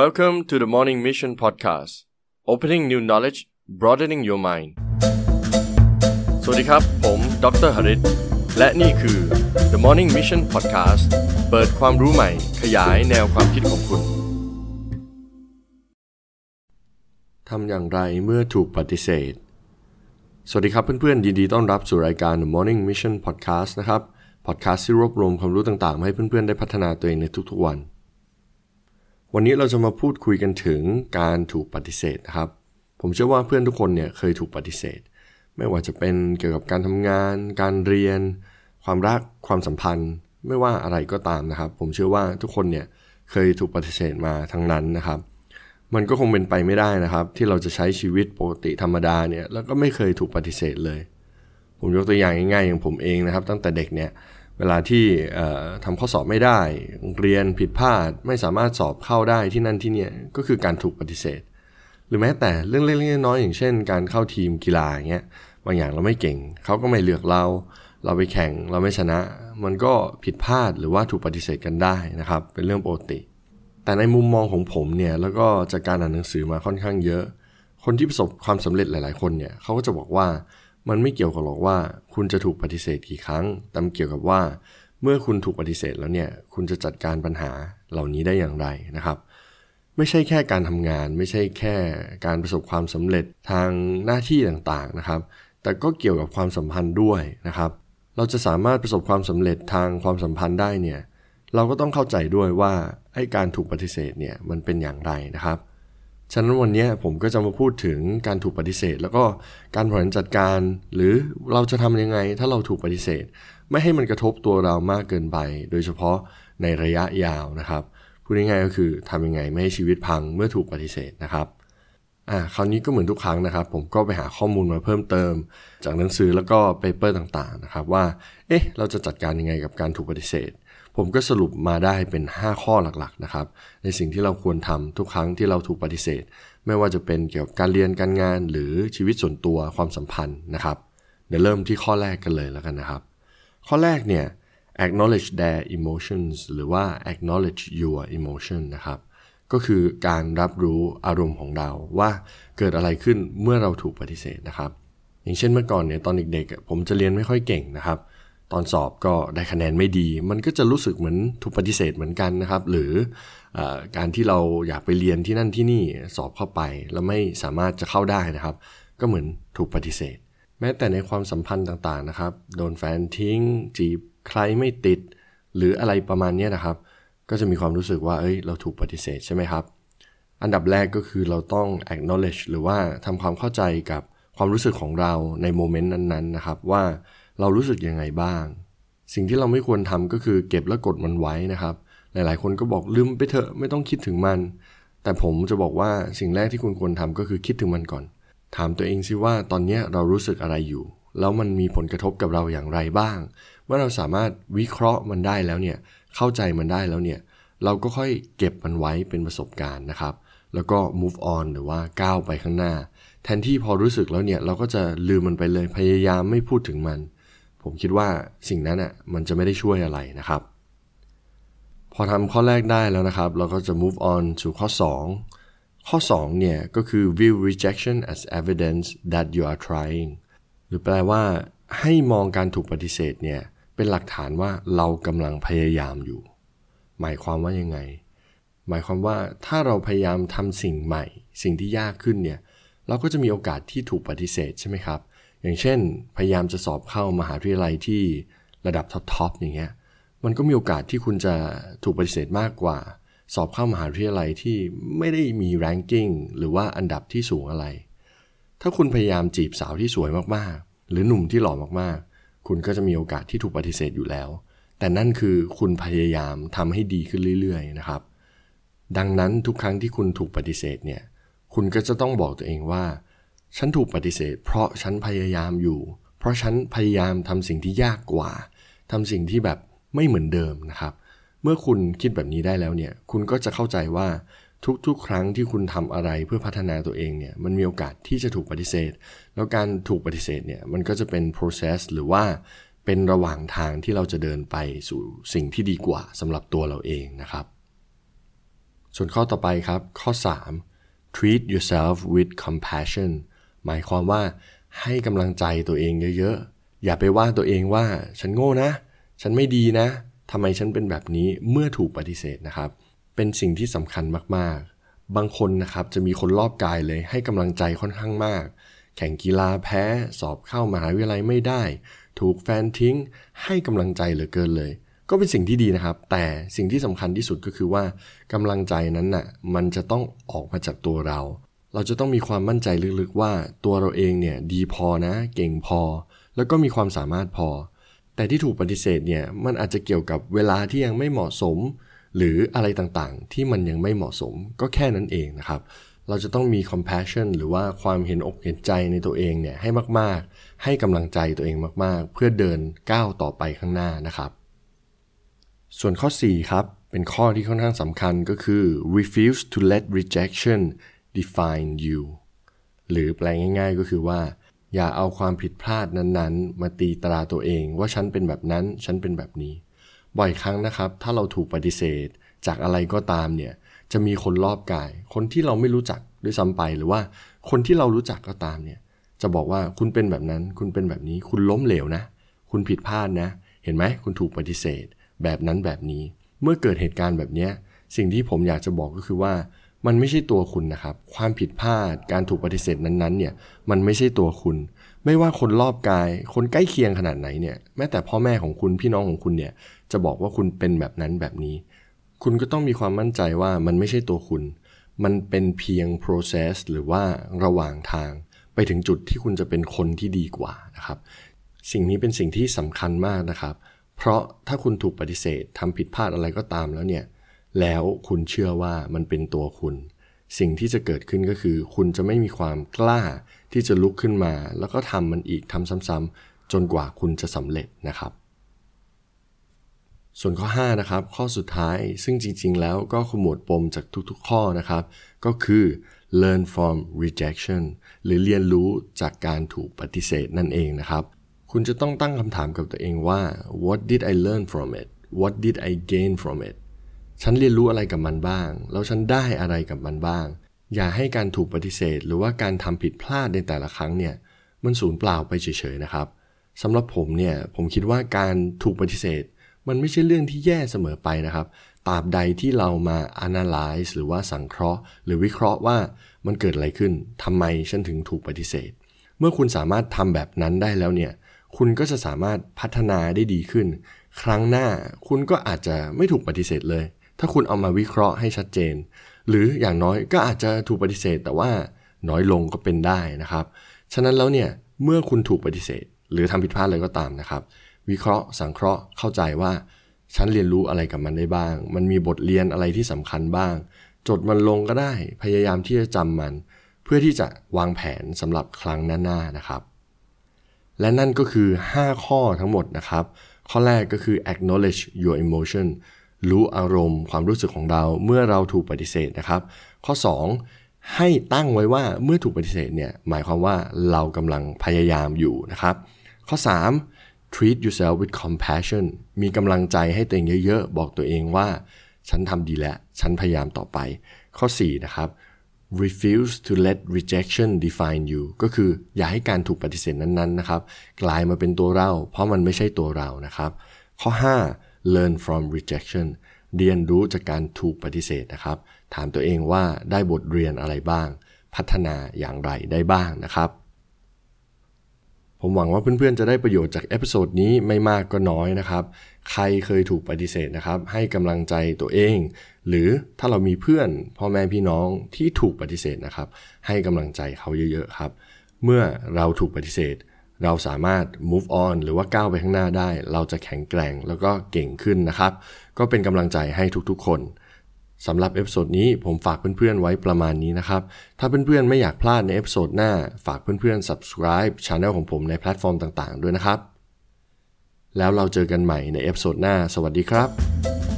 Welcome to the Morning Mission Podcast Opening New Knowledge Broadening Your Mind สวัสดีครับ ผมดรหริตและนี่คือ The Morning Mission Podcast เปิดความรู้ใหม่ ขยายแนวความคิดของคุณ ทำอย่างไรเมื่อถูกปฏิเสธ สวัสดีครับเพื่อนๆ ยินดีต้อนรับสู่รายการ The Morning Mission Podcast นะครับ podcast ที่รวบรวมความรู้ต่างๆมาให้เพื่อนๆ ได้พัฒนาตัวเองในทุกๆวัน วันนี้เราจะมาพูดคุยกันถึงการถูกปฏิเสธนะครับ ผมเชื่อว่าเพื่อนทุกคนเนี่ยเคยถูกปฏิเสธ ไม่ว่าจะเป็นเกี่ยวกับการทำงาน การเรียน ความรักความสัมพันธ์ ไม่ว่าอะไรก็ตามนะครับ ผมเชื่อว่าทุกคนเนี่ยเคยถูกปฏิเสธมาทั้งนั้นนะครับ มันก็คงเป็นไปไม่ได้นะครับ ที่เราจะใช้ชีวิตปกติธรรมดาเนี่ยแล้วก็ไม่เคยถูกปฏิเสธเลย ผมยกตัวอย่างง่ายๆอย่างผมเองนะครับ ตั้งแต่เด็กเนี่ย เวลาที่ทำข้อสอบไม่ได้ เรียนผิดพลาดไม่สามารถสอบเข้าได้ที่นั่นที่นี่ก็คือการถูกปฏิเสธ หรือแม้แต่เรื่องเล็กๆน้อยๆอย่างเช่น การเข้าทีมกีฬาอย่างเงี้ยบางอย่างเราไม่เก่ง เขาก็ไม่เลือกเรา เราไปแข่งเราไม่ชนะ มันก็ผิดพลาดหรือว่าถูกปฏิเสธกันได้นะครับ เป็นเรื่องปกติ แต่ในมุมมองของผมเนี่ยแล้วก็จากการอ่านหนังสือมาค่อนข้างเยอะ คนที่ประสบความสำเร็จหลาย ๆ คนเนี่ยเขาก็จะบอกว่า มันไม่เกี่ยวกับหรอกว่า คุณจะถูกปฏิเสธกี่ครั้ง แต่มันเกี่ยวกับว่า เมื่อคุณถูกปฏิเสธแล้วเนี่ย คุณจะจัดการปัญหาเหล่านี้ได้อย่างไรนะครับ ไม่ใช่แค่การทำงาน ไม่ใช่แค่การประสบความสำเร็จทางหน้าที่ต่างๆนะครับ แต่ก็เกี่ยวกับความสัมพันธ์ด้วยนะครับ เราจะสามารถประสบความสำเร็จทางความสัมพันธ์ได้เนี่ย เราก็ต้องเข้าใจด้วยว่าไอ้การถูกปฏิเสธเนี่ยมันเป็นอย่างไรนะครับ ฉะนั้นวันนี้ผมก็จะมาพูดถึงการถูกปฏิเสธ แล้วก็การบริหารจัดการ หรือเราจะทำยังไงถ้าเราถูกปฏิเสธ ไม่ให้มันกระทบตัวเรามากเกินไป โดยเฉพาะในระยะยาวนะครับพูดง่ายๆก็คือทำยังไงไม่ให้ชีวิตพังเมื่อถูกปฏิเสธนะครับอ่าคราวนี้ก็เหมือนทุกครั้งนะครับ ผมก็ไปหาข้อมูลมาเพิ่มเติม จากหนังสือแล้วก็เปเปอร์ต่างๆนะครับว่าเอ๊ะเราจะจัดการยังไงกับการถูกปฏิเสธ ผมก็สรุปมาได้เป็น 5 ข้อหลักๆนะครับ ในสิ่งที่เราควรทำทุกครั้งที่เราถูกปฏิเสธ ไม่ว่าจะเป็นเกี่ยวกับการเรียนการงานหรือชีวิตส่วนตัวความสัมพันธ์นะครับเดี๋ยวเริ่มที่ข้อแรกกันเลยแล้วกันนะครับ ข้อแรกเนี่ย acknowledge their emotions หรือว่า acknowledge your emotion นะครับ ก็คือการรับรู้อารมณ์ของเราว่าเกิดอะไรขึ้นเมื่อเราถูกปฏิเสธนะครับ อย่างเช่นเมื่อก่อนเนี่ยตอนเด็กๆผมจะเรียนไม่ค่อยเก่งนะครับ ตอนสอบก็ได้คะแนนไม่ดี มันก็จะรู้สึกเหมือนถูกปฏิเสธเหมือนกันนะครับ หรืออการที่เราอยากไปเรียนที่นั่นที่นี่สอบเข้าไป แล้วไม่สามารถจะเข้าได้นะครับ ก็เหมือนถูกปฏิเสธ แม้แต่ในความสัมพันธ์ต่างๆนะครับ โดนแฟนทิ้ง จีบใครไม่ติด หรืออะไรประมาณนี้นะครับ ก็จะมีความรู้สึกว่าเอ้ยเราถูกปฏิเสธใช่ไหมครับอันดับแรกก็คือเราต้อง acknowledge หรือว่าทำความเข้าใจกับความรู้สึกของเราในโมเมนต์นั้นๆนะครับว่า เรารู้สึกยังไงบ้าง สิ่งที่เราไม่ควรทำก็คือเก็บและกดมันไว้นะครับ หลายๆ คนก็บอกลืมไปเถอะไม่ต้องคิดถึงมัน แต่ผมจะบอกว่าสิ่งแรกที่คุณควรทำก็คือคิดถึงมันก่อน ถามตัวเองสิว่าตอนนี้เรารู้สึกอะไรอยู่ แล้วมันมีผลกระทบกับเราอย่างไรบ้าง เมื่อเราสามารถวิเคราะห์มันได้แล้วเนี่ยเข้าใจมันได้แล้วเนี่ยเราก็ค่อยเก็บมันไว้เป็นประสบการณ์นะครับ แล้วก็ move on หรือว่าก้าวไปข้างหน้า แทนที่พอรู้สึกแล้วเนี่ย เราก็จะลืมมันไปเลยพยายามไม่พูดถึงมัน ผมคิดว่าสิ่งนั้นอะมันจะไม่ได้ช่วยอะไรนะครับ พอทำข้อแรกได้แล้วนะครับ เราก็จะ move on สู่ข้อ 2 ข้อ 2 เนี่ย ก็คือ view rejection as evidence that you are trying หรือแปลว่า ให้มองการถูกปฏิเสธเนี่ย เป็นหลักฐานว่าเรากำลังพยายามอยู่ หมายความว่ายังไง หมายความว่าถ้าเราพยายามทำสิ่งใหม่ สิ่งที่ยากขึ้นเนี่ยเราก็จะมีโอกาสที่ถูกปฏิเสธใช่ไหมครับ อย่างเช่น พยายามจะสอบเข้ามหาวิทยาลัยที่ระดับท็อปๆอย่างเงี้ยมันก็มีโอกาสที่คุณจะถูกปฏิเสธมากกว่า สอบเข้ามหาวิทยาลัยที่ไม่ได้มีแรงกิ้งหรือว่าอันดับที่สูงอะไร ถ้าคุณพยายามจีบสาวที่สวยมากๆ หรือหนุ่มที่หล่อมากๆ คุณก็จะมีโอกาสที่ถูกปฏิเสธอยู่แล้ว แต่นั่นคือคุณพยายามทำให้ดีขึ้นเรื่อยๆนะครับ ดังนั้นทุกครั้งที่คุณถูกปฏิเสธเนี่ย คุณก็จะต้องบอกตัวเองว่า ฉันถูกปฏิเสธ เพราะฉันพยายามอยู่ เพราะฉันพยายามทำสิ่งที่ยากกว่าทำสิ่งที่แบบไม่เหมือนเดิมนะครับ เมื่อคุณคิดแบบนี้ได้แล้วเนี่ย คุณก็จะเข้าใจว่าทุกๆ ครั้งที่คุณทำอะไรเพื่อพัฒนาตัวเองเนี่ย มันมีโอกาสที่จะถูกปฏิเสธ แล้วการถูกปฏิเสธเนี่ย มันก็จะเป็น process หรือว่าเป็นระหว่างทางที่เราจะเดินไปสู่สิ่งที่ดีกว่าสำหรับตัวเราเองนะครับ ส่วนข้อต่อไปครับ ข้อ 3 treat yourself with compassion หมายความว่าให้กำลังใจตัวเองเยอะๆ อย่าไปว่าตัวเองว่าฉันโง่นะ ฉันไม่ดีนะทำไมฉันเป็นแบบนี้เมื่อถูกปฏิเสธนะครับ เป็นสิ่งที่สำคัญมากๆ บางคนนะครับจะมีคนรอบกายเลยให้กำลังใจค่อนข้างมาก แข่งกีฬาแพ้ สอบเข้ามหาวิทยาลัยไม่ได้ ถูกแฟนทิ้ง ให้กำลังใจเหลือเกินเลย ก็เป็นสิ่งที่ดีนะครับ แต่สิ่งที่สำคัญที่สุดก็คือว่ากำลังใจนั้นน่ะมันจะต้องออกมาจากตัวเรา เราจะต้องมีความมั่นใจลึกๆว่าตัวเราเองเนี่ยดีพอนะ เก่งพอ แล้วก็มีความสามารถพอ แต่ที่ถูกปฏิเสธเนี่ยมันอาจจะเกี่ยวกับเวลาที่ยังไม่เหมาะสม หรืออะไรต่างๆ ที่มันยังไม่เหมาะสมก็แค่นั้นเองนะครับ เราจะต้องมี compassion หรือว่าความเห็นอกเห็นใจในตัวเองเนี่ยให้มากๆ ให้กำลังใจตัวเองมากๆ เพื่อเดินก้าวต่อไปข้างหน้านะครับ ส่วนข้อ 4 ครับเป็นข้อที่ค่อนข้างสำคัญก็คือ refuse to let rejection define you หรือแปลง่ายๆก็คือว่า อย่าเอาความผิดพลาดนั้นๆ มาตีตราตัวเองว่าฉันเป็นแบบนั้น ฉันเป็นแบบนี้ บ่อยครั้งนะครับ ถ้าเราถูกปฏิเสธ จากอะไรก็ตามเนี่ยจะมีคนรอบกาย คนที่เราไม่รู้จักด้วยซ้ำไปหรือว่าคนที่เรารู้จักก็ตามเนี่ยจะบอกว่าคุณเป็นแบบนั้น คุณเป็นแบบนี้ คุณล้มเหลวนะ คุณผิดพลาดนะ เห็นไหมคุณถูกปฏิเสธ แบบนั้นแบบนี้ เมื่อเกิดเหตุการณ์แบบนี้สิ่งที่ผมอยากจะบอกก็คือว่า มันไม่ใช่ตัวคุณนะครับ ความผิดพลาดการถูกปฏิเสธนั้นๆเนี่ยมันไม่ใช่ตัวคุณ ไม่ว่าคนรอบกาย คนใกล้เคียงขนาดไหนเนี่ยแม้แต่พ่อแม่ของคุณพี่น้องของคุณเนี่ยจะบอกว่าคุณเป็นแบบนั้นแบบนี้ คุณก็ต้องมีความมั่นใจว่ามันไม่ใช่ตัวคุณ มันเป็นเพียง process หรือว่าระหว่างทาง ไปถึงจุดที่คุณจะเป็นคนที่ดีกว่านะครับ สิ่งนี้เป็นสิ่งที่สำคัญมากนะครับ เพราะถ้าคุณถูกปฏิเสธทำผิดพลาดอะไรก็ตามแล้วเนี่ย แล้วคุณเชื่อว่ามันเป็นตัวคุณ สิ่งที่จะเกิดขึ้นก็คือ คุณจะไม่มีความกล้าที่จะลุกขึ้นมา แล้วก็ทำมันอีกทำซ้ำๆจนกว่าคุณจะสำเร็จนะครับ ส่วนข้อ5นะครับข้อสุดท้ายซึ่งจริง ๆ แล้วก็ขมวดปมจากทุกๆ ข้อนะครับ ก็คือ learn from rejection หรือเรียนรู้จากการถูกปฏิเสธนั่นเองนะครับ คุณจะต้องตั้งคำถามกับตัวเองว่า what did I learn from it what did I gain from it ฉันเรียนรู้อะไรกับมันบ้าง แล้วฉันได้อะไรกับมันบ้าง อย่าให้การถูกปฏิเสธ หรือว่าการทำผิดพลาดในแต่ละครั้งเนี่ยมันสูญเปล่าไปเฉยๆนะครับสำหรับผมเนี่ยผมคิดว่าการถูกปฏิเสธ มันไม่ใช่เรื่องที่แย่เสมอไปนะครับตราบใดที่เรามา analyze หรือว่าสังเคราะห์ หรือวิเคราะห์ว่ามันเกิดอะไรขึ้นทำไมฉันถึงถูกปฏิเสธ เมื่อคุณสามารถทำแบบนั้นได้แล้วเนี่ย คุณก็จะสามารถพัฒนาได้ดีขึ้น ครั้งหน้าคุณก็อาจจะไม่ถูกปฏิเสธเลย ถ้าคุณเอามาวิเคราะห์ให้ชัดเจน หรืออย่างน้อยก็อาจจะถูกปฏิเสธ แต่ว่าน้อยลงก็เป็นได้นะครับ ฉะนั้นแล้วเนี่ยเมื่อคุณถูกปฏิเสธ หรือทำผิดพลาดอะไรก็ตามนะครับ วิเคราะห์สังเคราะห์เข้าใจว่าฉันเรียนรู้อะไรกับมันได้บ้าง มันมีบทเรียนอะไรที่สำคัญบ้าง จดมันลงก็ได้ พยายามที่จะจำมัน เพื่อที่จะวางแผนสำหรับครั้งหน้าๆนะครับ และนั่นก็คือ 5 ข้อทั้งหมดนะครับ ข้อแรกก็คือ acknowledge your emotion รู้อารมณ์ความรู้สึกของเราเมื่อเราถูกปฏิเสธนะครับ ข้อ 2 ให้ตั้งไว้ว่าเมื่อถูกปฏิเสธเนี่ยหมายความว่าเรากำลังพยายามอยู่นะครับ ข้อ 3 treat yourself with compassion มีกำลังใจให้ตัวเองเยอะๆ บอกตัวเองว่า ฉันทำดีแล้ว ฉันพยายามต่อไป ข้อ 4 นะครับ refuse to let rejection define you ก็คืออย่าให้การถูกปฏิเสธนั้นๆนะครับ กลายมาเป็นตัวเรา เพราะมันไม่ใช่ตัวเรานะครับ ข้อ 5 learn from rejection เรียนรู้จากการถูกปฏิเสธนะครับ ถามตัวเองว่าได้บทเรียนอะไรบ้าง พัฒนาอย่างไรได้บ้างนะครับ ผมหวังว่าเพื่อนๆจะได้ประโยชน์จาก episode นี้ไม่มากก็น้อยนะครับ ใครเคยถูกปฏิเสธนะครับ ให้กำลังใจตัวเอง หรือถ้าเรามีเพื่อนพ่อแม่พี่น้องที่ถูกปฏิเสธนะครับ ให้กำลังใจเขาเยอะๆครับ เมื่อเราถูกปฏิเสธ เราสามารถ move on หรือว่าก้าวไปข้างหน้าได้ เราจะแข็งแกร่งแล้วก็เก่งขึ้นนะครับ ก็เป็นกำลังใจให้ทุกๆ คนสำหรับ episode นี้ผมฝากเพื่อนๆไว้ประมาณนี้นะครับ ถ้าเพื่อนๆไม่อยากพลาดใน episode หน้า ฝากเพื่อนๆ subscribe channel ของผมในแพลตฟอร์มต่างๆ ด้วยนะครับ แล้วเราเจอกันใหม่ใน episode หน้า สวัสดีครับ